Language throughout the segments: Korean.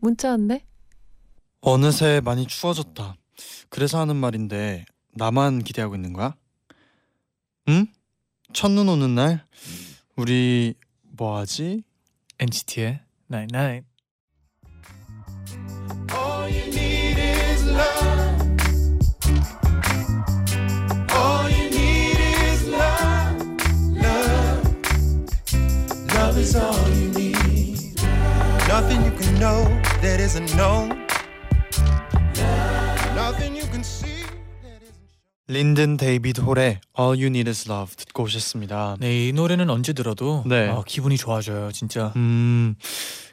문자 왔네. 어느새 많이 추워졌다. 그래서 하는 말인데 나만 기대하고 있는 거야? 응? 첫눈 오는 날 우리 뭐 하지? NCT의 Night Night. Is all you need. Nothing you can know that isn't known. Nothing you can see 린든 데이비드 홀의 All You Need Is Love 듣고 오셨습니다. 네, 이 노래는 언제 들어도 네. 아, 기분이 좋아져요, 진짜. 음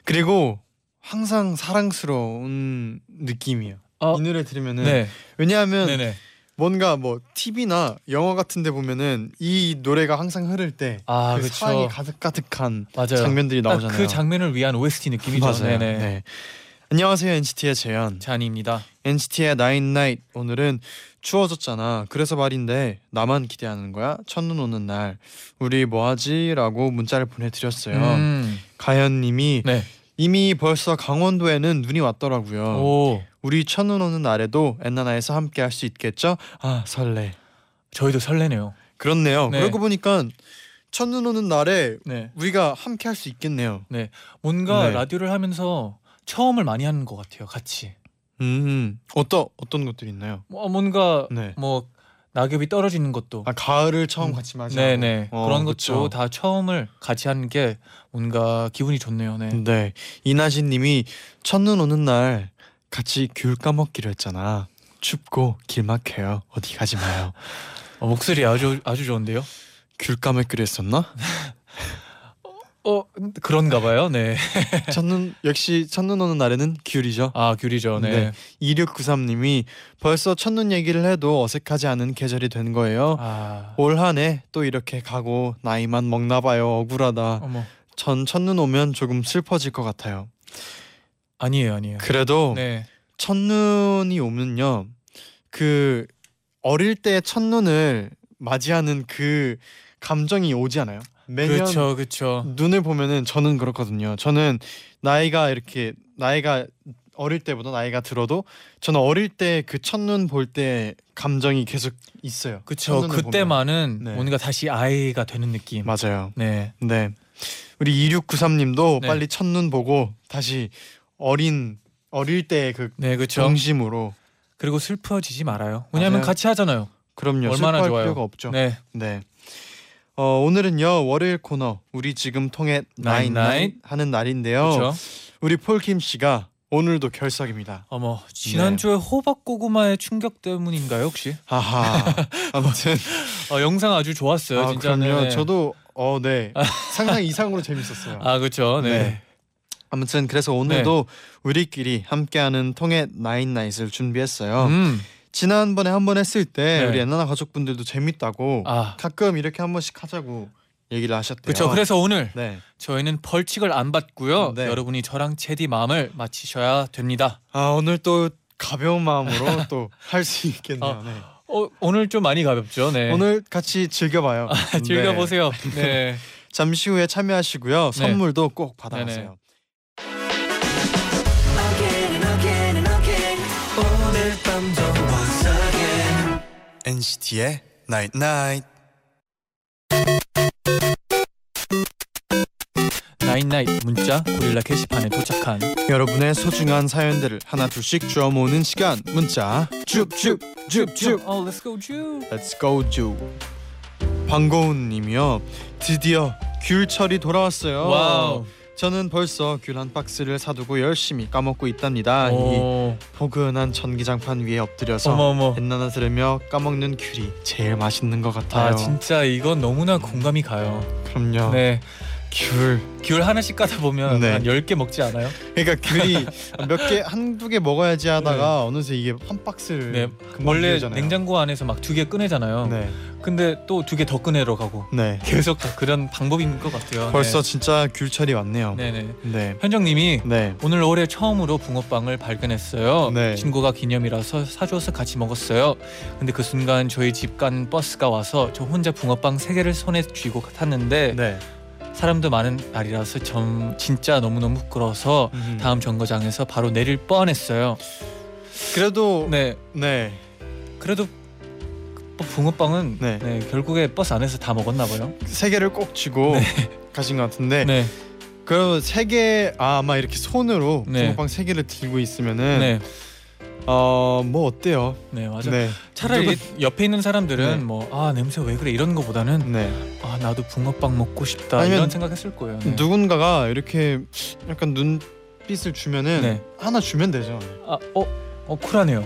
그리고 항상 사랑스러운 느낌이에요. 어, 이 노래 들으면은 네, 왜냐하면 네, 네. 뭔가 뭐 TV나 영화 같은데 보면은 이 노래가 항상 흐를 때 아, 그. 사랑이 가득 가득한 맞아요. 장면들이 딱 나오잖아요. 그 장면을 위한 OST 느낌이죠. 맞아요. 네네. 네. 안녕하세요 NCT의 재현. 잔입니다. NCT의 나인 나잇 오늘은 추워졌잖아. 그래서 말인데 나만 기대하는 거야? 첫눈 오는 날 우리 뭐하지?라고 문자를 보내드렸어요. 음, 가연님이 네. 이미 벌써 강원도에는 눈이 왔더라고요. 오, 우리 첫눈 오는 날에도 엔나나에서 함께 할 수 있겠죠? 아 설레. 저희도 설레네요. 그렇네요. 네. 그러고 보니까 첫눈 오는 날에 네, 우리가 함께 할 수 있겠네요. 뭔가 네. 라디오를 하면서 처음을 많이 하는 것 같아요, 같이. 음 어떤 어떤 것들이 있나요? 뭐 뭔가 네. 뭐 낙엽이 떨어지는 것도 아 가을을 처음 음. 같이 맞이하고. 네네 어, 그런 그쵸. 것도 다 처음을 같이 하는 게 뭔가 기분이 좋네요. 네. 네 이나진님이 첫눈 오는 날 같이 귤 까먹기로 했잖아. 춥고 길 막혀요. 어디 가지 마요. 어, 목소리 아주 아주 좋은데요. 귤 까먹기로 했었나? 어 그런가 봐요. 네. 첫눈 역시 첫눈 오는 날에는 귤이죠. 아 귤이죠. 네. 네. 2693님이 벌써 첫눈 얘기를 해도 어색하지 않은 계절이 된 거예요. 아 올 한 해 또 이렇게 가고 나이만 먹나 봐요. 억울하다. 어머 전 첫눈 오면 조금 슬퍼질 것 같아요. 아니에요 아니에요. 그래도 네. 첫눈이 오면요. 그 어릴 때 첫눈을 맞이하는 그 감정이 오지 않아요? 매년 그렇죠 그렇죠. 눈을 보면은 저는 그렇거든요. 저는 나이가 이렇게 나이가 어릴 때보다 나이가 들어도 저는 어릴 때 그 첫눈 볼 때 감정이 계속 있어요. 그렇죠. 첫눈을 보면. 그때만은 네. 뭔가 다시 아이가 되는 느낌. 맞아요. 네. 네. 우리 2693님도 네. 빨리 첫눈 보고 다시 어린 어릴 때의 그네 그렇죠. 정심으로 그리고 슬퍼지지 말아요. 왜냐하면 맞아요. 같이 하잖아요. 그럼요. 얼마나 슬퍼할 좋아요. 필요가 없죠. 네. 네. 어, 오늘은요 월요일 코너 우리 지금 통해 나인 나인. 하는 날인데요. 그렇죠. 우리 폴킴 씨가 오늘도 결석입니다. 어머 지난주에 호박 고구마의 충격 때문인가요 혹시? 하하. 아무튼 어, 영상 아주 좋았어요 아, 진짜. 그럼요. 네. 저도 어, 네. 상상 이상으로 재밌었어요. 아 그렇죠. 네. 네. 아무튼 그래서 오늘도 우리끼리 함께하는 통해 나인 나잇을 준비했어요. 음. 지난번에 한 번 했을 때 네. 우리 엔나나 가족분들도 재밌다고 아 가끔 이렇게 한 번씩 하자고 얘기를 하셨대요. 그렇죠. 그래서 오늘 네. 저희는 벌칙을 안 받고요. 네. 여러분이 저랑 체디 마음을 맞히셔야 됩니다. 아 오늘 또 가벼운 마음으로 또 할 수 있겠네요. 어, 네. 어, 오늘 좀 많이 가볍죠. 네. 오늘 같이 즐겨봐요. 네. 즐겨보세요. 네. 잠시 후에 참여하시고요. 네. 선물도 꼭 받아가세요. Again NCT의 Night Night. 나인나잇 문자 고릴라 게시판에 도착한 여러분의 소중한 사연들을 하나 둘씩 주워 모으는 시간 문자 줍줍줍줍 어, let's go 주. Let's go 주 방고은 님이요 드디어 귤철이 돌아왔어요 와우. 저는 벌써 귤 한 박스를 사두고 열심히 까먹고 있답니다 이 오. 포근한 전기장판 위에 엎드려서 어머. 엔나나 들으며 까먹는 귤이 제일 맛있는 것 같아요 아 진짜 이건 너무나 공감이 가요. 그럼요 네. 귤. 귤 하나씩 까다 보면 네. 한 10개 먹지 않아요? 그러니까 귤이 몇 개 한두 개 먹어야지 하다가 어느새 이게 한 박스를 네. 원래 비우잖아요. 냉장고 안에서 막 두 개 꺼내잖아요. 네. 근데 또 두 개 더 꺼내러 가고 네. 계속 그런 방법인 것 같아요. 벌써 진짜 귤철이 왔네요. 네. 네네. 네. 현정님이 네. 오늘 올해 처음으로 붕어빵을 발견했어요. 네. 친구가 기념이라서 사줘서 같이 먹었어요. 근데 그 순간 저희 집 간 버스가 와서 저 혼자 붕어빵 세 개를 손에 쥐고 탔는데 네. 사람도 많은 날이라서 좀 진짜 너무 너무 부끄러워서 음. 다음 정거장에서 바로 내릴 뻔했어요. 그래도 네, 네. 그래도 뭐 붕어빵은 네. 네, 결국에 버스 안에서 다 먹었나 봐요. 세 개를 꼭 쥐고 가신 것 같은데 네, 그럼 세개 아, 아마 이렇게 손으로 네. 붕어빵 세 개를 들고 있으면은 네, 어뭐 어때요? 네 맞아. 네. 차라리 옆에 있는 사람들은 네. 뭐아 냄새 왜 그래 이런 거보다는 네. 아 나도 붕어빵 먹고 싶다 이런 생각했을 거예요. 네. 누군가가 이렇게 약간 눈빛을 주면은 네. 하나 주면 되죠. 아, 어, 어 쿨하네요.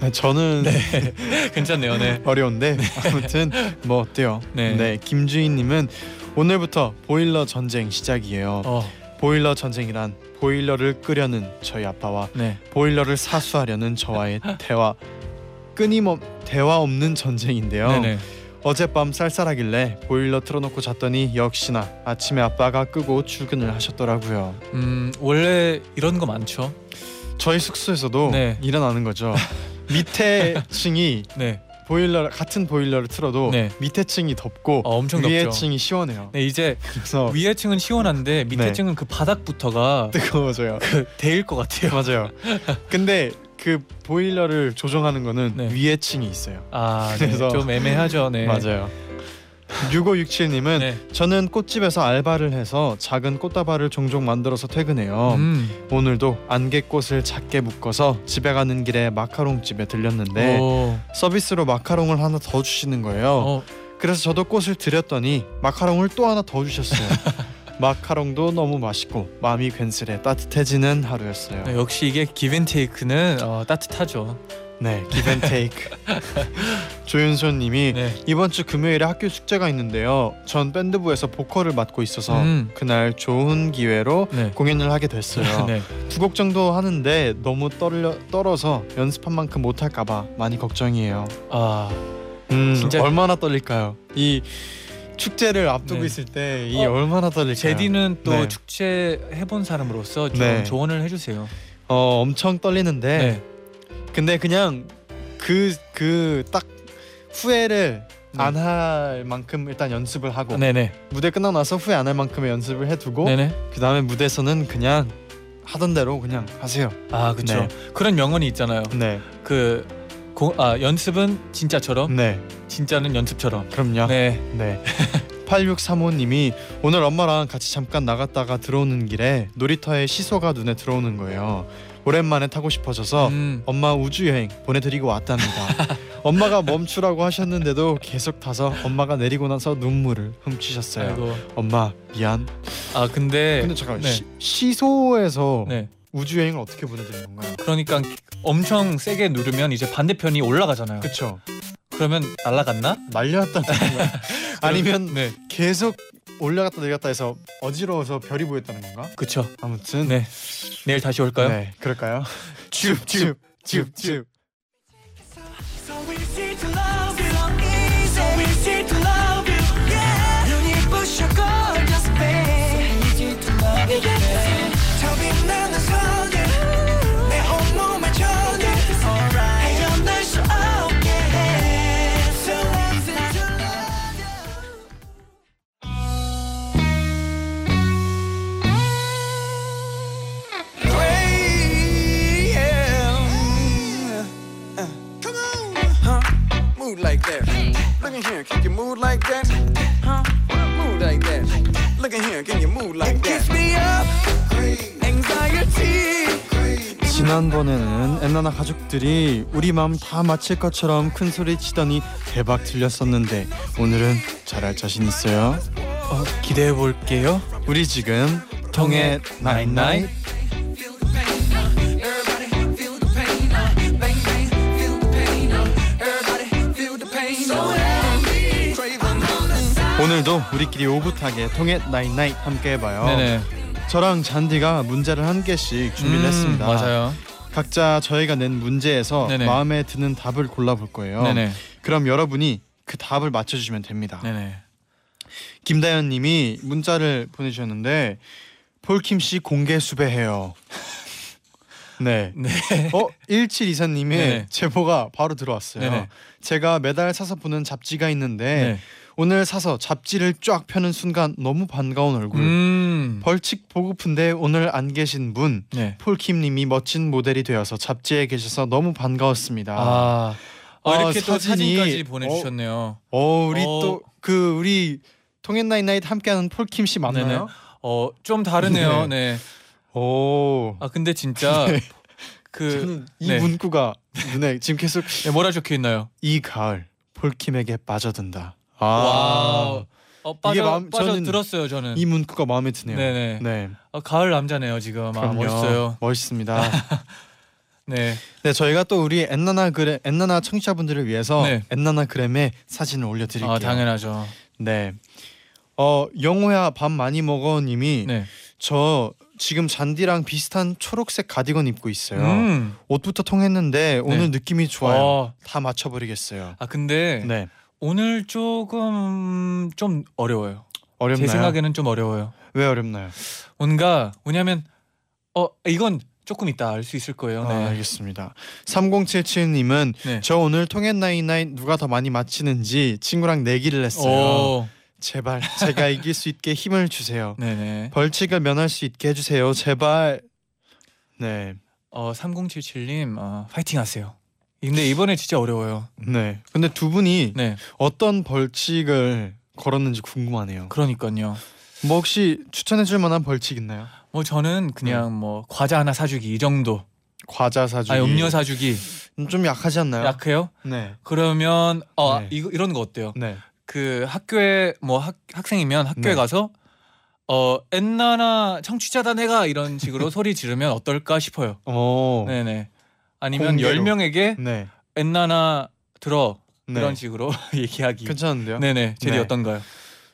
네, 저는 괜찮네요. 네. 어려운데 아무튼 뭐 어때요? 네. 김주인님은 오늘부터 보일러 전쟁 시작이에요. 어, 보일러 전쟁이란 보일러를 끄려는 저희 아빠와 네. 보일러를 사수하려는 저와의 대화 끊임없 대화 없는 전쟁인데요. 네네. 어젯밤 쌀쌀하길래 보일러 틀어놓고 잤더니 역시나 아침에 아빠가 끄고 출근을 하셨더라고요. 음 원래 이런 거 많죠. 저희 숙소에서도 네. 일어나는 거죠. 밑에 층이 네. 보일러 같은 보일러를 틀어도 네. 밑에 층이 덥고 어, 엄청 위에 덥죠. 층이 시원해요. 네 이제 그래서 위에 층은 시원한데 밑에 네. 층은 그 바닥부터가 뜨거워져요. 그 데일 것 같아요. 맞아요. 근데 그 보일러를 조정하는 거는 네. 위에 층이 있어요. 아, 네. 그래서- 좀 애매하죠. 네. 맞아요. 6567님은 네. 저는 꽃집에서 알바를 해서 작은 꽃다발을 종종 만들어서 퇴근해요. 음. 오늘도 안개꽃을 작게 묶어서 집에 가는 길에 마카롱 집에 들렸는데 오. 서비스로 마카롱을 하나 더 주시는 거예요. 어, 그래서 저도 꽃을 드렸더니 마카롱을 또 하나 더 주셨어요. 마카롱도 너무 맛있고 마음이 괜스레 따뜻해지는 하루였어요. 네, 역시 이게 기벤테이크는 어, 따뜻하죠. 네, 기벤테이크. 조윤소님이 네. 이번 주 금요일에 학교 축제가 있는데요. 전 밴드부에서 보컬을 맡고 있어서 음. 그날 좋은 기회로 네. 공연을 하게 됐어요. 네. 두곡 정도 하는데 너무 떨려 떨어서 연습한 만큼 못 할까 봐 많이 걱정이에요. 아, 음, 진짜- 얼마나 떨릴까요? 이 축제를 앞두고 네. 있을 때이 어, 얼마나 떨릴까요? 제디는 또 네. 축제 해본 사람으로서 좀 네. 조언을 해주세요. 어 엄청 떨리는데 네. 근데 그냥 그 그 딱 후회를 네. 안 할 만큼 일단 연습을 하고 네네. 무대 끝나고 나서 후회 안 할 만큼의 연습을 해두고 네네. 그 다음에 무대에서는 그냥 하던 대로 그냥 하세요. 아 그렇죠. 네. 그런 명언이 있잖아요. 네, 그 고, 아, 연습은 진짜처럼, 네, 진짜는 연습처럼. 그럼요. 네. 네. 8635님이 오늘 엄마랑 같이 잠깐 나갔다가 들어오는 길에 놀이터에 시소가 눈에 들어오는 거예요. 오랜만에 타고 싶어져서 음, 엄마 우주 여행 보내드리고 왔답니다. 엄마가 멈추라고 하셨는데도 계속 타서 엄마가 내리고 나서 눈물을 훔치셨어요. 아이고. 엄마 미안. 아 근데, 근데 잠깐 네. 시, 시소에서 네. 우주 여행을 어떻게 보내드리는 건가요? 그러니까 엄청 세게 누르면 이제 반대편이 올라가잖아요. 그쵸? 그러면 날라갔나? 날려왔다는 건가요? 아니면 네. 계속 올라갔다 내렸다 해서 어지러워서 별이 보였다는 건가? 그쵸. 아무튼 네. 내일 다시 올까요? 네, 그럴까요? 줍줍 줍줍 Look in here, can you move like that? Huh? Move like that. Look in here, can you move like that? Keeps me up, anxiety. 지난번에는 엔나나 가족들이 우리 마음 다 맞힐 것처럼 큰 소리 치더니 대박 틀렸었는데 오늘은 잘할 자신 있어요? 어, 기대해 볼게요. 우리 지금 통했나잇나잇 오늘도 우리끼리 오붓하게 통했나잇나잇 함께 해봐요. 네네. 저랑 쟈니가 문제를 한 개씩 준비를 음, 했습니다. 맞아요. 각자 저희가 낸 문제에서 네네. 마음에 드는 답을 골라볼 거예요. 네네. 그럼 여러분이 그 답을 맞춰주시면 됩니다. 네네. 김다현님이 문자를 보내주셨는데 폴킴 씨 공개 수배해요. 네. 네. 어 1724님의 네네. 제보가 바로 들어왔어요. 네네. 제가 매달 사서 보는 잡지가 있는데 네. 오늘 사서 잡지를 쫙 펴는 순간 너무 반가운 얼굴. 음. 벌칙 보고픈데 오늘 안 계신 분 네. 폴킴님이 멋진 모델이 되어서 잡지에 계셔서 너무 반가웠습니다. 아. 어, 아, 이렇게 또 사진이- 사진까지 보내주셨네요. 어 우리 어. 또그 우리 통했나잇나잇 함께하는 폴킴 씨 맞나요? 네네. 어, 좀 다르네요. 네. 오. 아 근데 진짜 그 저는 이 네. 문구가 눈에 지금 계속 네, 뭐라 적혀 있나요? 이 가을 폴킴에게 빠져든다. 아. 와. 어, 빠져 마음- 빠져 저는 들었어요 저는. 이 문구가 마음에 드네요. 네네. 네. 아, 가을 남자네요 지금. 아. 멋있어요. 멋있습니다. 네. 네, 저희가 또 우리 엔나나 그래 엔나나 청취자분들을 위해서 네. 엔나나 그램에 사진을 올려드릴게요. 아 당연하죠. 네. 어 영호야 밥 많이 먹어님이 네. 저 지금 잔디랑 비슷한 초록색 가디건 입고 있어요. 음. 옷부터 통했는데 오늘 네. 느낌이 좋아요. 어. 다 맞춰버리겠어요. 아 근데 네. 오늘 조금 좀 어려워요. 어렵나요? 제 생각에는 좀 어려워요. 왜 어렵나요? 뭔가 왜냐면 어 이건 조금 이따 알 수 있을 거예요. 아, 네. 알겠습니다. 3077님은 네. 저 오늘 통했나이나이 누가 더 많이 맞히는지 친구랑 내기를 했어요. 오. 제발 제가 이길 수 있게 힘을 주세요. 네네. 벌칙을 면할 수 있게 해주세요. 제발. 네, 어 3077님 어, 파이팅 하세요. 근데 이번에 진짜 어려워요. 네. 근데 두 분이 네. 어떤 벌칙을 걸었는지 궁금하네요. 그러니까요. 뭐 혹시 추천해줄 만한 벌칙 있나요? 뭐 저는 그냥 뭐 과자 하나 사주기 이 정도. 과자 사주기. 아 음료 사주기 음, 좀 약하지 않나요? 약해요? 네. 그러면 어 네. 이거 이런 거 어때요? 네. 그 학교에 뭐 학, 학생이면 학교에 네. 가서 어 엔나나 청취자다 내가 이런 식으로 소리 지르면 어떨까 싶어요. 어. 네네. 아니면 공개로. 열 명에게 네. 엔나나 들어 네. 이런 식으로 얘기하기. 괜찮은데요? 네네. 제디 네. 어떤가요?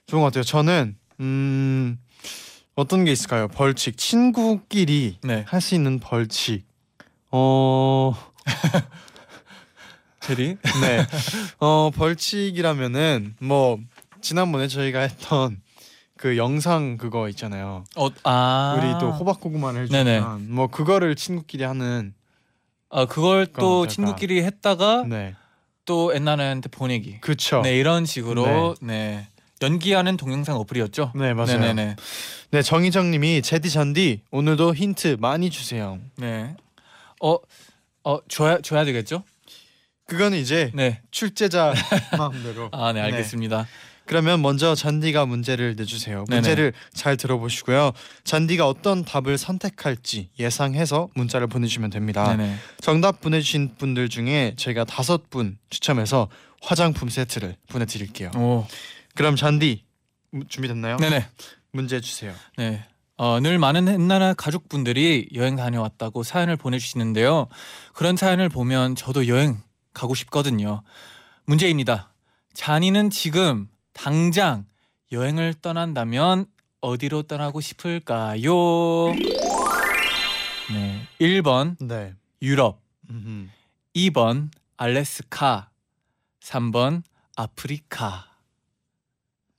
좋은 것 같아요. 저는 음 어떤 게 있을까요? 벌칙 친구끼리 네. 할 수 있는 벌칙. 어. 제디? 네. 어 벌칙이라면은 뭐 지난번에 저희가 했던 그 영상 그거 있잖아요. 어, 아. 우리 또 호박고구마를. 해주면 뭐 그거를 친구끼리 하는. 아 그걸 또? 친구끼리 했다가 네. 또 엔나나한테 보내기. 그쵸. 네 이런 식으로 네. 연기하는 동영상 어플이었죠. 네 맞아요. 네네네. 네 정희정님이 제디 잔디 오늘도 힌트 많이 주세요. 네. 어, 어 줘야 줘야 되겠죠? 그거는 이제 네. 출제자 마음대로. 아, 네, 알겠습니다. 그러면 먼저 잔디가 문제를 내주세요. 네네. 문제를 잘 들어보시고요. 잔디가 어떤 답을 선택할지 예상해서 문자를 보내주시면 됩니다. 네네. 정답 보내주신 분들 중에 저희가 다섯 분 추첨해서 화장품 세트를 보내드릴게요. 오. 그럼 잔디 무- 준비됐나요? 네네. 문제 주세요. 네. 어, 늘 많은 옛날 가족분들이 여행 다녀왔다고 사연을 보내주시는데요. 그런 사연을 보면 저도 여행 가고 싶거든요. 문제입니다. 잔이는 지금 당장 여행을 떠난다면 어디로 떠나고 싶을까요? 네. 1번 네. 유럽, 음흠. 2번 알래스카, 3번 아프리카.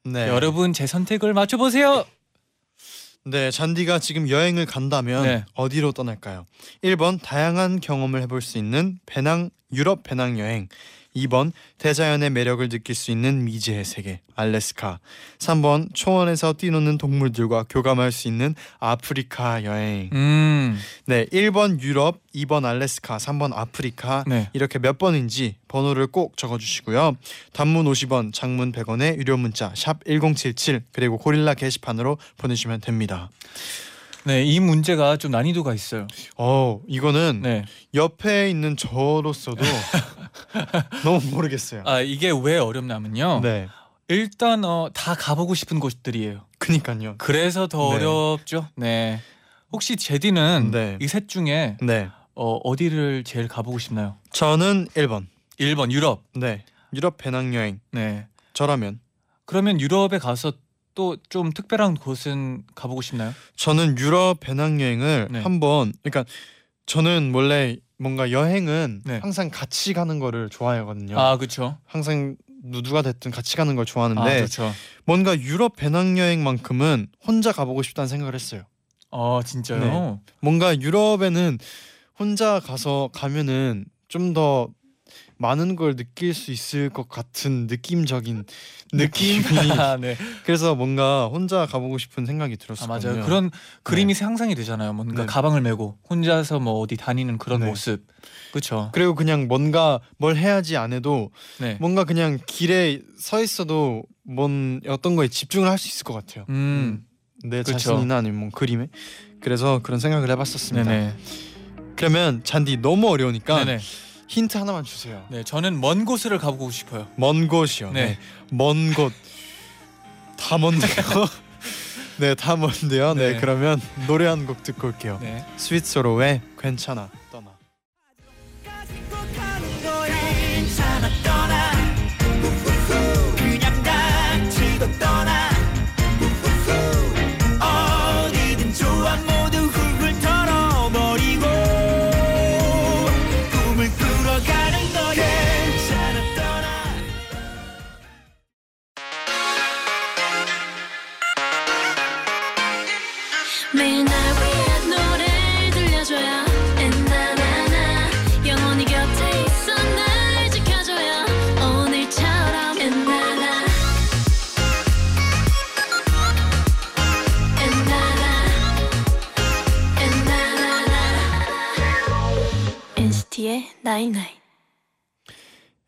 네. 여러분 제 선택을 맞춰보세요. 네, 잔디가 지금 여행을 간다면 네. 어디로 떠날까요? 1번 다양한 경험을 해볼 수 있는 배낭 유럽 배낭 여행 2번 대자연의 매력을 느낄 수 있는 미지의 세계 알래스카. 3번 초원에서 뛰노는 동물들과 교감할 수 있는 아프리카 여행. 음, 네 1번 유럽 2번 알래스카 3번 아프리카. 네. 이렇게 몇 번인지 번호를 꼭 적어주시고요. 단문 50원 장문 100원의 유료 문자 샵 1077 그리고 고릴라 게시판으로 보내주시면 됩니다 네, 이 문제가 좀 난이도가 있어요. 어 이거는 네. 옆에 있는 저로서도 너무 모르겠어요. 아 이게 왜 어렵냐면요. 네, 일단 어, 다 가보고 싶은 곳들이에요. 그니까요. 그래서 더 네. 어렵죠. 네. 혹시 제디는 네. 이 셋 중에 네, 어, 어디를 제일 가보고 싶나요? 저는 1번. 1번 유럽. 네, 유럽 배낭 여행. 네. 저라면 그러면 유럽에 가서 또 좀 특별한 곳은 가보고 싶나요? 저는 유럽 배낭여행을 네. 한번 그러니까 저는 원래 뭔가 여행은 네. 항상 같이 가는 거를 좋아하거든요. 아 그렇죠. 항상 누가 됐든 같이 가는 걸아 좋아하는데 그렇죠. 뭔가 유럽 배낭여행만큼은 혼자 가보고 싶다는 생각을 했어요. 아 진짜요? 네. 뭔가 유럽에는 혼자 가서 가면은 좀 더 많은 걸 느낄 수 있을 것 같은 느낌적인 느낌이 아, 네. 그래서 뭔가 혼자 가보고 싶은 생각이 아 들었었거든요. 맞아요. 그런 그림이 상상이 되잖아요. 뭔가 네. 가방을 메고 혼자서 뭐 어디 다니는 그런 네. 모습. 그렇죠. 그리고 그냥 뭔가 뭘 해야지 안 해도 네. 뭔가 그냥 길에 서 있어도 뭔 어떤 거에 집중을 할 수 있을 것 같아요. 음. 내 그쵸. 자신이나 아니면 뭐 그림에. 그래서 그런 생각을 해봤었습니다. 네네. 그러면 잔디 너무 어려우니까 네네. 힌트 하나만 주세요. 네. 저는 먼 곳을 가보고 싶어요. 먼 곳이요. 네. 네. 먼 곳. 다 먼데요. 네, 다 먼데요. 네. 네. 그러면 노래 한 곡 듣고 올게요. 네. 스윗소로의 괜찮아 떠나.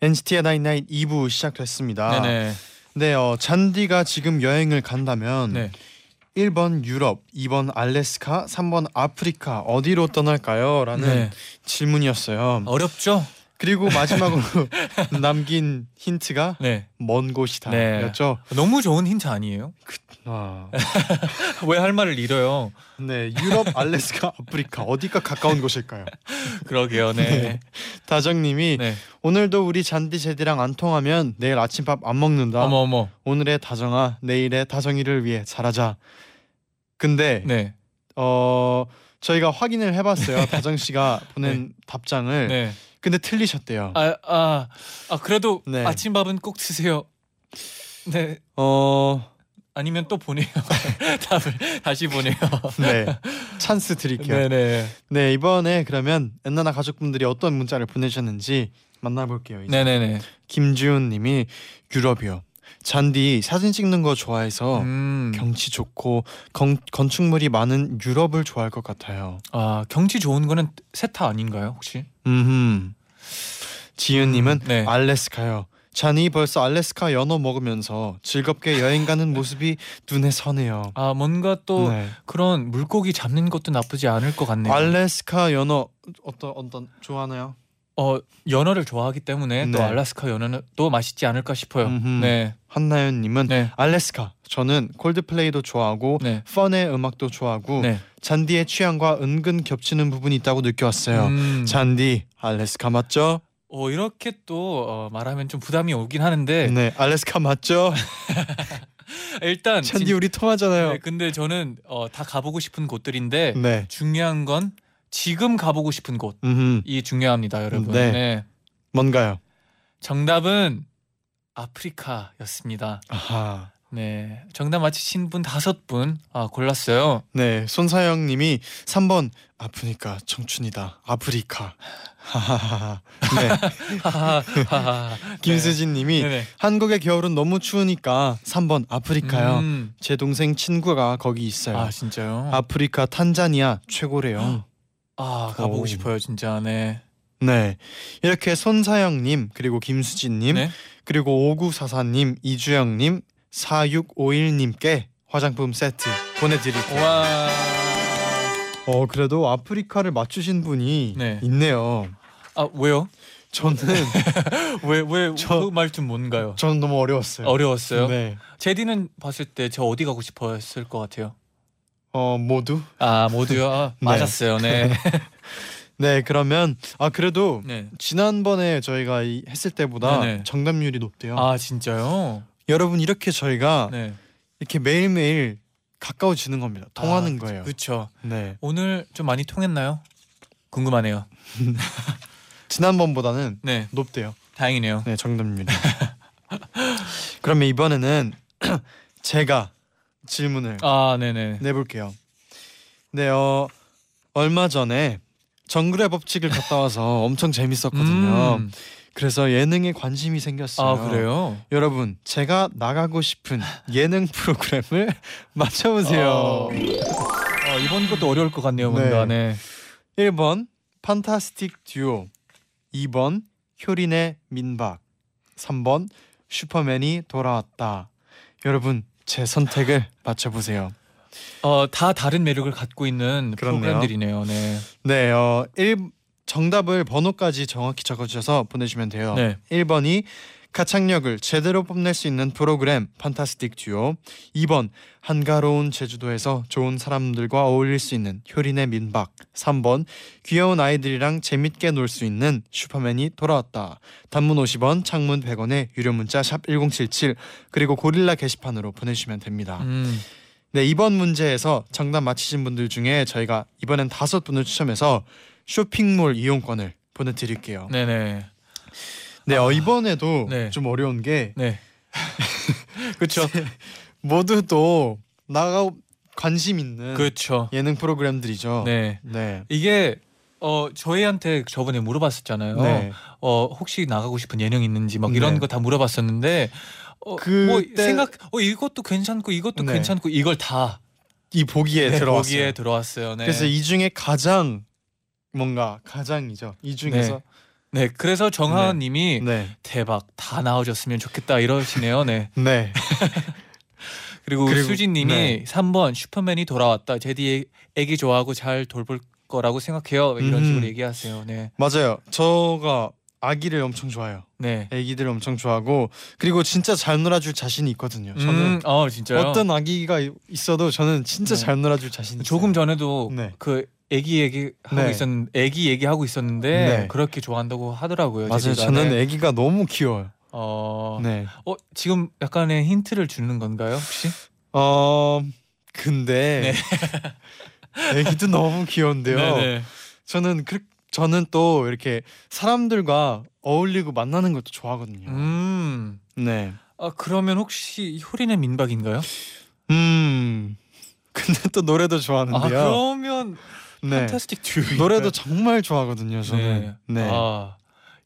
NCT의 나인나인 2부 시작됐습니다. 네네. 네, 어, 잔디가 지금 여행을 간다면 네. 1번 유럽, 2번 알래스카, 3번 아프리카 어디로 떠날까요? 라는 네. 질문이었어요. 어렵죠? 그리고 마지막으로 남긴 힌트가 네. 먼 곳이다 네. 였죠. 너무 좋은 힌트 아니에요? 아, 왜할 말을 잃어요? 네, 유럽, 알래스카, 아프리카 어디가 가까운 곳일까요? 그러게요. 네. 다정님이 네. 오늘도 우리 잔디 제디랑 안 통하면 내일 아침밥 안 먹는다. 어머 어머. 오늘의 다정아, 내일의 다정이를 위해 잘하자. 근데 네. 어 저희가 확인을 해봤어요. 다정 씨가 보낸 답장을. 네. 근데 틀리셨대요. 아, 아, 아 그래도 네. 아침밥은 꼭 드세요. 네. 어, 아니면 또 보내요. 답을 다시 보내요. 네, 찬스 드릴게요. 네. 네 네. 이번에 그러면 엔나나 가족분들이 어떤 문자를 보내셨는지 만나볼게요. 이제. 네네네. 김지훈님이 유럽이요. 잔디 사진 찍는 거 좋아해서 음. 경치 좋고 건, 건축물이 많은 유럽을 좋아할 것 같아요. 아 경치 좋은 거는 세타 아닌가요 혹시? 음. 지은님은 음, 네. 알래스카요. 잔이 벌써 알래스카 연어 먹으면서 즐겁게 여행 가는 모습이 눈에 선해요. 아 뭔가 또 네. 그런 물고기 잡는 것도 나쁘지 않을 것 같네요. 알래스카 연어 어떤 어떤 좋아하나요? 어 연어를 좋아하기 때문에 또 네. 알라스카 연어는 또 맛있지 않을까 싶어요. 음흠. 네. 한나연님은 네. 알래스카. 저는 콜드플레이도 좋아하고 네. 펀의 음악도 좋아하고 네. 잔디의 취향과 은근 겹치는 부분이 있다고 느껴왔어요. 음. 잔디 알래스카 맞죠? 어 이렇게 또 어, 말하면 좀 부담이 오긴 하는데 네, 알래스카 맞죠? 일단 진- 우리 통하잖아요. 네, 근데 저는 어, 다 가보고 싶은 곳들인데 네. 중요한 건 지금 가보고 싶은 곳이 음, 중요합니다, 여러분. 네. 네. 뭔가요? 정답은 아프리카였습니다. 아하. 네, 정답 맞히신 분 다섯 분 아, 골랐어요. 네, 손사영님이 3번 아프니까 청춘이다. 아프리카. 하하하. 네, 하하하하. 김수진님이 네네. 한국의 겨울은 너무 추우니까 3번 아프리카요. 음. 제 동생 친구가 거기 있어요. 아 진짜요? 아프리카 탄자니아 최고래요. 아 가보고 오. 싶어요, 진짜. 네. 네, 이렇게 손사영님 그리고 김수진님 네. 그리고 5944님 이주영님 4651님께 화장품 세트 보내드릴게요. 와. 어 그래도 아프리카를 맞추신 분이 네. 있네요. 아 왜요? 저는 왜왜 저- 그 말좀 뭔가요? 저는 너무 어려웠어요. 어려웠어요. 네. 제디는 봤을 때 저 어디 가고 싶었을 것 같아요. 어 모두 아 모두요. 아, 네. 맞았어요. 네. 네 그러면 아 그래도 네. 지난번에 저희가 이- 했을 때보다 네네. 정답률이 높대요. 아 진짜요? 여러분 이렇게 저희가 네. 이렇게 매일매일 가까워지는 겁니다. 통하는 아, 거예요. 그렇죠. 네. 오늘 좀 많이 통했나요? 궁금하네요. 지난번보다는 네, 높대요. 다행이네요. 네, 정답률이. 그러면 이번에는 제가 질문을 아, 네네. 내볼게요. 네, 어 얼마 전에 정글의 법칙을 갔다 와서 엄청 재밌었거든요. 음, 그래서 예능에 관심이 생겼어요. 아 그래요? 여러분, 제가 나가고 싶은 예능 프로그램을 맞춰보세요. 어, 어, 이번 것도 어려울 것 같네요, 뭔가. 네. 1번 판타스틱 듀오 2번 효린의 민박 3번 슈퍼맨이 돌아왔다 여러분 제 선택을 맞춰보세요 어, 다 다른 매력을 갖고 있는 그렇네요. 프로그램들이네요. 네. 네 어, 1, 정답을 번호까지 정확히 적어주셔서 보내주시면 돼요. 네. 1번이 가창력을 제대로 뽐낼 수 있는 프로그램 판타스틱 듀오. 2번 한가로운 제주도에서 좋은 사람들과 어울릴 수 있는 효린의 민박. 3번 귀여운 아이들이랑 재밌게 놀 수 있는 슈퍼맨이 돌아왔다. 단문 50원 창문 100원에 유료 문자 샵 1077 그리고 고릴라 게시판으로 보내주시면 됩니다. 음, 네 이번 문제에서 정답 맞히신 분들 중에 저희가 이번엔 다섯 분을 추첨해서 쇼핑몰 이용권을 보내드릴게요 네네. 네, 어, 이번에도 네. 좀 어려운 게 네. 그렇죠. 모두 또 나가 관심 있는 그렇죠. 예능 프로그램들이죠. 네. 네. 이게 어 저희한테 저번에 물어봤었잖아요. 네. 어 혹시 나가고 싶은 예능 있는지 막 이런 네. 거다 물어봤었는데 어, 그때- 뭐 생각 어 이것도 괜찮고 이것도 네. 괜찮고 이걸 다 이 보기에 네, 들어왔어요. 거기에 들어왔어요. 네. 그래서 이 중에 가장 뭔가 가장이죠. 이 중에서 네 그래서 정하은님이 네. 대박 다 나와줬으면 좋겠다 이러시네요. 네 네. 그리고, 그리고- 수진님이 네. 3번 슈퍼맨이 돌아왔다. 제디 애기 좋아하고 잘 돌볼 거라고 생각해요. 이런 음. 식으로 얘기하세요. 네 맞아요. 저가 아기를 엄청 좋아해요. 네. 아기들 엄청 좋아하고 그리고 진짜 잘 놀아줄 자신이 있거든요. 저는 음, 어 진짜요. 어떤 아기가 있어도 저는 진짜 네. 잘 놀아줄 자신 있어요. 조금 전에도 네. 그 애기 얘기 하고 네. 있었는 애기 얘기하고 있었는데 네. 그렇게 좋아한다고 하더라고요. 맞아요. 제디가. 저는 네. 아기가 너무 귀여워요. 어, 네. 어 지금 약간의 힌트를 주는 건가요 혹시? 어 근데 애기도 너무 귀여운데요. 네네. 저는 그 저는 또 이렇게 사람들과 어울리고 만나는 것도 좋아하거든요. 음. 네. 아 그러면 혹시 효린의 민박인가요? 음. 근데 또 노래도 아 좋아하는데요. 그러면 네. 판타스틱 듀오 노래도 정말 좋아하거든요. 저는. 네. 네. 아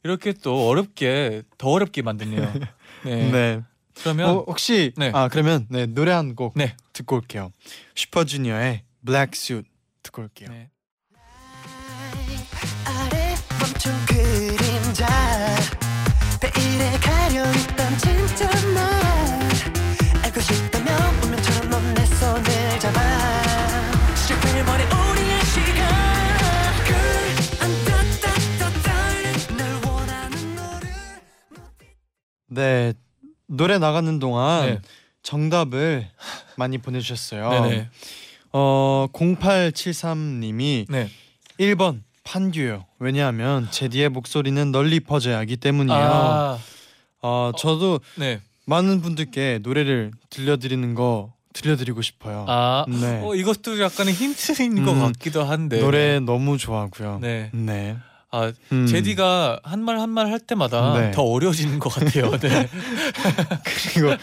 이렇게 또 어렵게 더 어렵게 만드네요. 네. 네. 그러면 어, 혹시 네. 아 그러면 네 노래 한곡 네. 듣고 올게요. 슈퍼주니어의 Black Suit 듣고 올게요. 네. 노래 나가는 동안 네. 정답을 많이 보내주셨어요. 네네. 어 0873님이 네. 1번 판듀요. 왜냐하면 제디의 목소리는 널리 퍼져야 하기 때문이에요. 아, 어 저도 네. 많은 분들께 노래를 들려드리는 거 들려드리고 싶어요. 아, 네. 어, 이것도 약간의 힌트인 것 음, 같기도 한데. 노래 너무 좋아하고요. 네. 네. 아, 음. 제디가 한 말 한 말 할 때마다 네. 더 어려워지는 것 같아요. 네. 그리고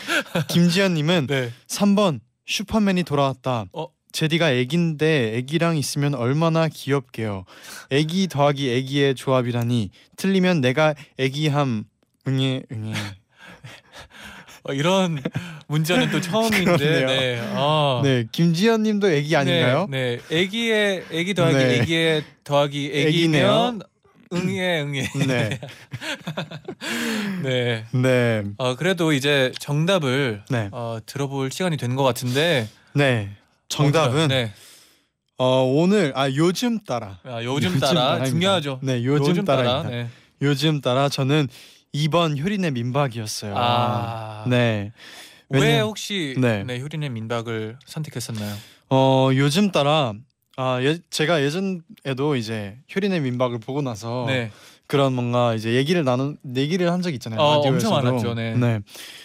김지현님은 네. 3번 슈퍼맨이 돌아왔다. 어? 제디가 애기인데 애기랑 있으면 얼마나 귀엽게요. 애기 더하기 애기의 조합이라니 틀리면 내가 애기함 응애 응애. 어, 이런 문자는 또 처음인데. 네. 아. 네 김지현님도 애기 아닌가요? 네. 네. 애기의 애기 더하기 네. 애기의 더하기. 애기면 응애 응애. 네. 네. 네. 어, 그래도 이제 정답을 네. 어, 들어볼 시간이 된 것 같은데. 네. 정답은 네. 어 오늘 아 요즘 따라. 아, 요즘 따라 따라입니다. 중요하죠. 네 요즘, 따라입니다. 네. 요즘 따라 저는 2번 효린의 민박이었어요. 아. 네. 왜 왜냐- 혹시 네. 네. 효린의 민박을 선택했었나요? 어 요즘 따라 아 예, 제가 예전에도 이제 효린의 민박을 보고 나서 네. 그런 뭔가 이제 얘기를 나눈 얘기를 한적 있잖아요. 어, 라디오에서도. 엄청 많았죠, 네.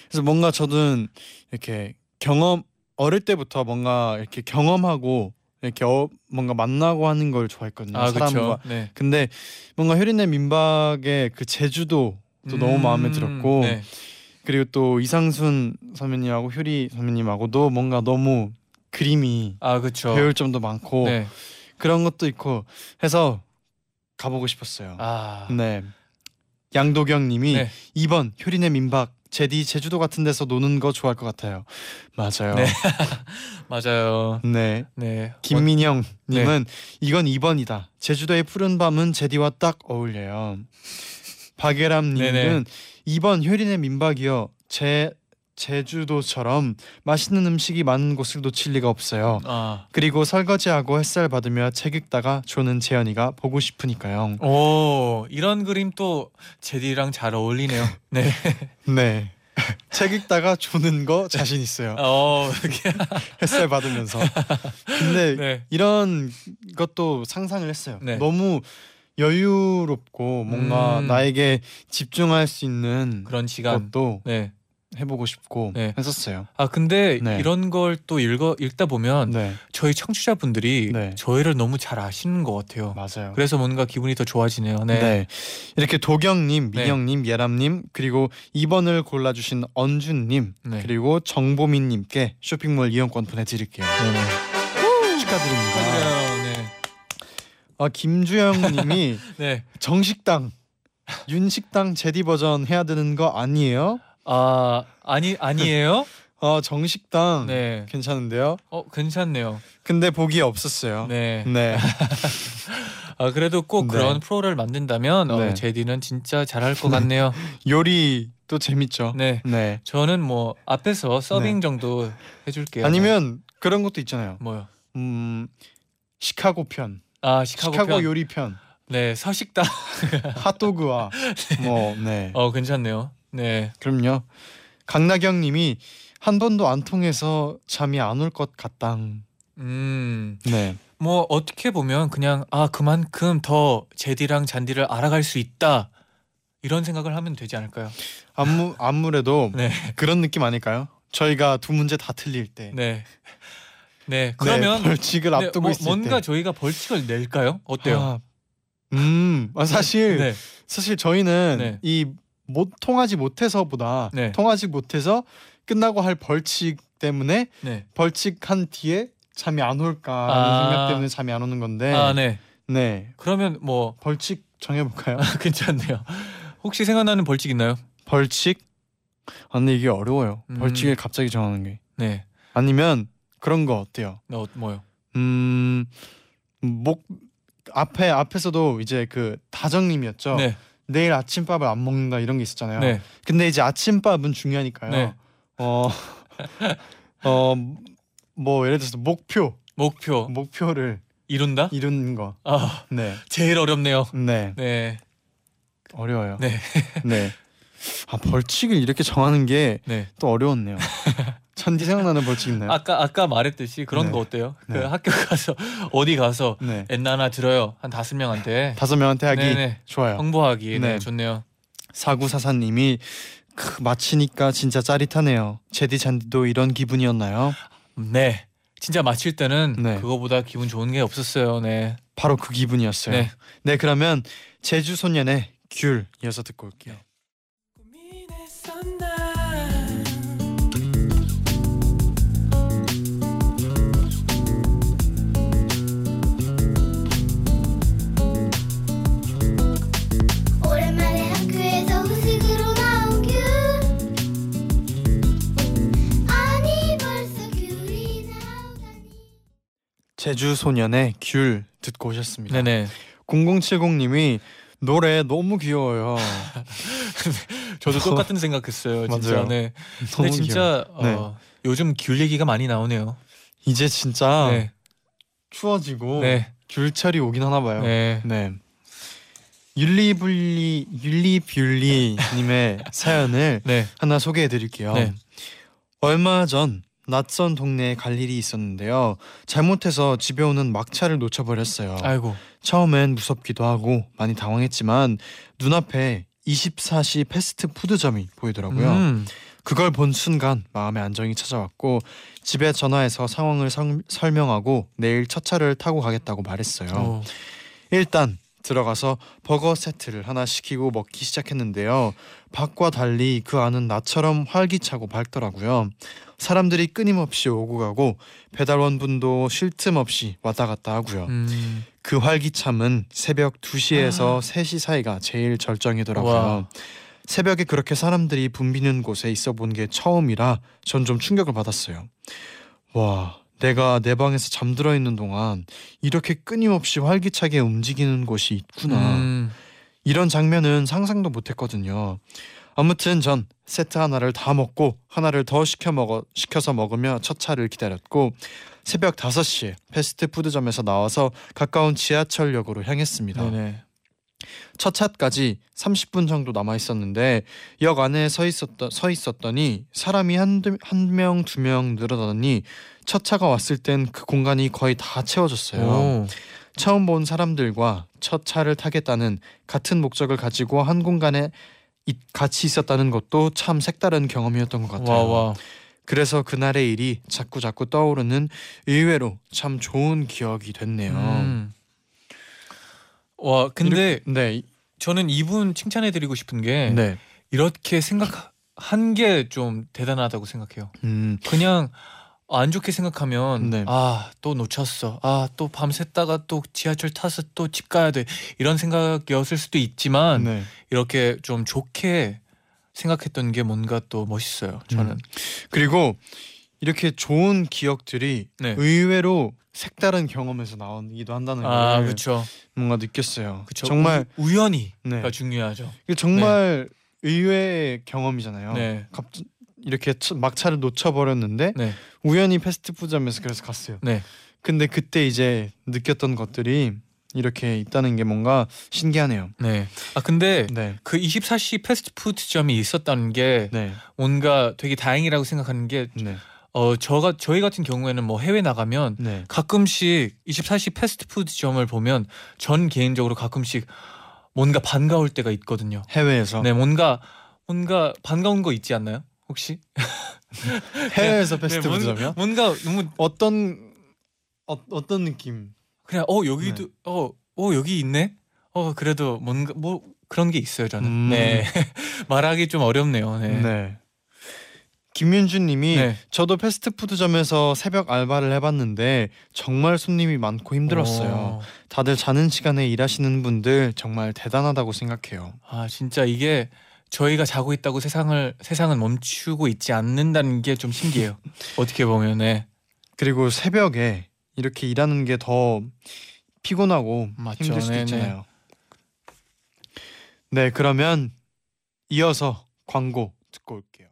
그래서 뭔가 저는 이렇게 경험 어릴 때부터 뭔가 이렇게 경험하고 이렇게 어, 뭔가 만나고 하는 걸 좋아했거든요. 아 사람과. 네. 근데 뭔가 효린의 민박의 그 제주도 또 너무 마음에 음, 들었고 네. 그리고 또 이상순 선배님하고 효리 선배님하고도 뭔가 너무 그림이 아 그렇죠. 배울 점도 많고 네. 그런 것도 있고 해서 가보고 싶었어요. 아 네. 양도경님이 네. 2번 효린의 민박 제디 제주도 같은 데서 노는 거 좋아할 것 같아요. 맞아요. 네. 네. 맞아요. 네. 김민영 님은 이건 2번이다. 제주도의 푸른 밤은 제디와 딱 어울려요. 박예람 님은 네네. 2번 효린의 민박이요. 제 제주도처럼 맛있는 음식이 많은 곳을 놓칠 리가 없어요. 아. 그리고 설거지하고 햇살 받으며 책 읽다가 조는 재현이가 보고 싶으니까요. 오 이런 그림 또 제디랑 잘 어울리네요. 네. 네. 책 읽다가 조는 거 자신 있어요. 어. 햇살 받으면서. 근데 네. 이런 것도 상상을 했어요. 네. 너무 여유롭고 뭔가 음. 나에게 집중할 수 있는 그런 시간. 것도 네. 해보고 싶고 네. 했었어요. 아 근데 네. 이런 걸 또 읽어 읽다 보면 네, 저희 청취자분들이 네. 저희를 너무 잘 아시는 것 같아요. 맞아요. 그래서 뭔가 기분이 더 좋아지네요. 네. 네. 이렇게 도경님, 네. 민영님, 예람님 그리고 2번을 골라주신 언준님 네. 그리고 정보민님께 쇼핑몰 이용권 보내드릴게요. 네. 축하드립니다. 네. 아 김주영님이 네. 정식당 윤식당 제디 버전 해야 되는 거 아니에요? 아 아니 아니에요? 아 정식당 네. 괜찮은데요? 어 괜찮네요. 근데 보기에 없었어요. 네. 네. 아 그래도 꼭 네. 그런 프로를 만든다면 어, 네. 제디는 진짜 잘할 것 같네요. 요리 또 재밌죠. 네. 네. 저는 뭐 앞에서 서빙 정도 해줄게요. 아니면 그런 것도 있잖아요. 뭐요? 음 시카고 편, 아 시카고, 시카고, 편. 요리 편, 네 서식당. 핫도그와 뭐 네. 어 괜찮네요. 네. 그럼요. 강나경님이 한 번도 안 통해서 잠이 안 올 것 같당. 음. 네. 뭐 어떻게 보면 그냥 아 그만큼 더 제디랑 잔디를 알아갈 수 있다 이런 생각을 하면 되지 않을까요? 아무 아무래도 네, 그런 느낌 아닐까요? 저희가 두 문제 다 틀릴 때. 네, 네. 네, 그러면 벌칙을 네, 앞두고 뭐, 있을 뭔가 때. 저희가 벌칙을 낼까요? 어때요? 아, 음, 아, 사실 네, 사실 저희는 네. 이 못 통하지 못해서보다 네. 통하지 못해서 끝나고 할 벌칙 때문에 네. 벌칙한 뒤에 잠이 안 올까 하는 아. 생각 때문에 잠이 안 오는 건데. 아, 네. 네. 그러면 뭐 벌칙 정해볼까요? 괜찮네요. 혹시 생각나는 벌칙 있나요? 벌칙? 아 근데 이게 어려워요. 음. 벌칙을 갑자기 정하는 게. 네. 아니면 그런 거 어때요? 어, 뭐요? 음, 목 앞에 앞에서도 이제 그 다정님이었죠. 네. 내일 아침밥을 안 먹는다 이런 게 있었잖아요. 네. 근데 이제 아침밥은 중요하니까요. 네. 어, 어, 뭐 예를 들어서 목표, 목표 목표를 이룬다? 이루는 거. 아, 네, 제일 어렵네요. 네, 네. 어려워요. 네. 네. 아 벌칙을 이렇게 정하는 게 또 네. 어려웠네요. 잔디 생각나는 벌칙 있나요? 아까 아까 말했듯이 그런 네. 거 어때요? 그 네. 학교 가서 어디 가서 네, 엔나 하나 들어요. 한 다섯 명한테 다섯 명한테 하기 네네. 좋아요. 홍보하기. 네, 네. 좋네요. 사구사사님이 크, 마치니까 진짜 짜릿하네요. 제디 잔디도 이런 기분이었나요? 네. 진짜 마칠 때는 네. 그거보다 기분 좋은 게 없었어요. 네. 바로 그 기분이었어요. 네. 네, 그러면 제주 소년의 귤 이어서 듣고 올게요. 제주 소년의 귤 듣고 오셨습니다. 네네. 0070님이 노래 너무 귀여워요. 저도 똑같은 생각했어요. 진짜. 맞아요. 네. 근데 진짜. 어, 요즘 귤 얘기가 많이 나오네요. 이제 진짜 네. 추워지고 네. 귤철이 오긴 하나 봐요. 네. 네. 율리블리 율리뷰리님의 사연을 네. 하나 소개해 드릴게요. 네. 얼마 전 낯선 동네에 갈 일이 있었는데요. 잘못해서 집에 오는 막차를 놓쳐버렸어요. 아이고. 처음엔 무섭기도 하고 많이 당황했지만 눈앞에 24시 패스트푸드점이 보이더라고요. 음. 그걸 본 순간 마음의 안정이 찾아왔고 집에 전화해서 상황을 성- 설명하고 내일 첫 차를 타고 가겠다고 말했어요. 어. 일단 들어가서 버거 세트를 하나 시키고 먹기 시작했는데요. 밖과 달리 그 안은 나처럼 활기차고 밝더라고요. 사람들이 끊임없이 오고 가고 배달원 분도 쉴 틈 없이 왔다 갔다 하고요. 음. 그 활기참은 새벽 2시에서 3시 사이가 제일 절정이더라고요. 와. 새벽에 그렇게 사람들이 붐비는 곳에 있어 본 게 처음이라 전 좀 충격을 받았어요. 와, 내가 내 방에서 잠들어 있는 동안 이렇게 끊임없이 활기차게 움직이는 곳이 있구나. 음. 이런 장면은 상상도 못 했거든요. 아무튼 전 세트 하나를 다 먹고 하나를 더 시켜 먹어 시켜서 먹으며 첫 차를 기다렸고 새벽 5시에 패스트푸드점에서 나와서 가까운 지하철역으로 향했습니다. 네네. 첫 차까지 30분 정도 남아 있었는데 역 안에 서 있었더 서 있었더니 사람이 한한명 두명 늘어나더니 첫 차가 왔을 땐 그 공간이 거의 다 채워졌어요. 오. 처음 본 사람들과 첫 차를 타겠다는 같은 목적을 가지고 한 공간에 이- 같이 있었다는 것도 참 색다른 경험이었던 것 같아요. 와 와. 그래서 그날의 일이 자꾸 자꾸 떠오르는 의외로 참 좋은 기억이 됐네요. 음. 와 근데 네, 저는 이분 칭찬해드리고 싶은 게 네, 이렇게 생각한 게 좀 대단하다고 생각해요. 음, 그냥 안 좋게 생각하면 네. 아 또 놓쳤어. 아 또 밤샜다가 또 지하철 타서 또 집 가야 돼. 이런 생각이었을 수도 있지만 네. 이렇게 좀 좋게 생각했던 게 뭔가 또 멋있어요. 저는. 음. 그리고 이렇게 좋은 기억들이 네. 의외로 색다른 경험에서 나오기도 한다는 아 걸 그렇죠. 뭔가 느꼈어요. 그쵸. 정말 우, 우연히가 네. 중요하죠. 정말 의외의 경험이잖아요. 네. 갑 이렇게 차- 막차를 놓쳐버렸는데 네. 우연히 패스트푸드점에서 그래서 갔어요. 네. 근데 그때 이제 느꼈던 것들이 이렇게 있다는 게 뭔가 신기하네요. 네. 아 근데 네, 그 24시 패스트푸드점이 있었다는 게 네, 뭔가 되게 다행이라고 생각하는 게 네, 어 저가 저희 같은 경우에는 뭐 해외 나가면 네. 가끔씩 24시 패스트푸드점을 보면 전 개인적으로 가끔씩 뭔가 반가울 때가 있거든요. 해외에서 네, 뭔가 뭔가 반가운 거 있지 않나요? 혹시? 해외에서 네, 패스트푸드점이요? 뭔- 뭔가 너무 어떤 어, 어떤 느낌? 그냥 어 여기도 어어 여기 있네. 어 그래도 뭔가 뭐 그런 게 있어요 저는. 음. 네 말하기 좀 어렵네요. 네. 네. 김윤주님이 네. 저도 패스트푸드점에서 새벽 알바를 해봤는데 정말 손님이 많고 힘들었어요. 어. 다들 자는 시간에 일하시는 분들 정말 대단하다고 생각해요. 아 진짜 이게 저희가 자고 있다고 세상을 세상은 멈추고 있지 않는다는 게 좀 신기해요. 어떻게 보면 네. 그리고 새벽에 이렇게 일하는 게 더 피곤하고 맞죠. 힘들 수도 네네. 있잖아요. 네, 그러면 이어서 광고 듣고 올게요.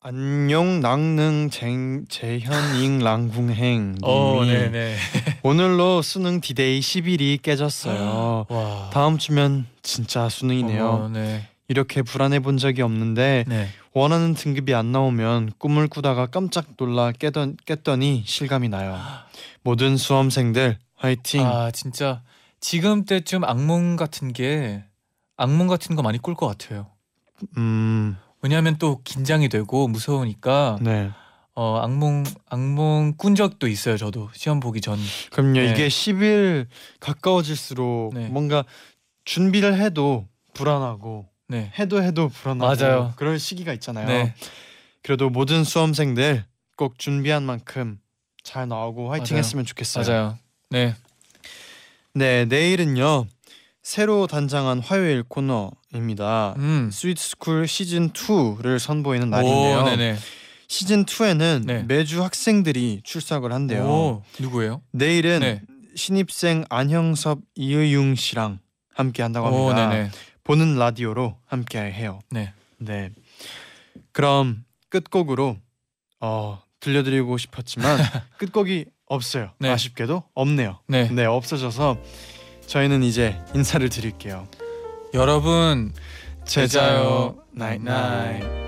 안녕 낭능 쟁 재현잉 랑궁행 어, 네네. 오늘로 수능 디데이 10일이 깨졌어요. 와. 다음 주면 진짜 수능이네요. 어, 네. 이렇게 불안해 본 적이 없는데 네. 원하는 등급이 안 나오면 꿈을 꾸다가 깜짝 놀라 깨던, 깼더니 실감이 나요. 모든 수험생들 화이팅. 아 진짜 지금 때쯤 악몽 같은 게 악몽 같은 거 많이 꿀 것 같아요. 음, 왜냐하면 또 긴장이 되고 무서우니까 네. 어 악몽 악몽 꾼 적도 있어요. 저도 시험 보기 전. 그럼요. 네. 이게 10일 가까워질수록 네. 뭔가 준비를 해도 불안하고 네. 해도 해도 불안하고 맞아요. 그럴 시기가 있잖아요. 네. 그래도 모든 수험생들 꼭 준비한 만큼 잘 나오고 화이팅 맞아요. 했으면 좋겠어요. 맞아요. 네. 네, 내일은요. 새로 단장한 화요일 코너입니다. 음. 스위트스쿨 시즌 2를 선보이는 날인데요. 오, 네네. 시즌 2에는 네. 매주 학생들이 출석을 한대요. 오, 누구예요? 내일은 네. 신입생 안형섭 이의용 씨랑 함께 한다고 오, 합니다. 네네. 보는 라디오로 함께 해요. 네. 네. 그럼 끝곡으로 어, 들려드리고 싶었지만 끝곡이 없어요. 네. 아쉽게도 없네요. 네. 네, 없어져서 저희는 이제 인사를 드릴게요. 여러분 제자요 나잇나잇.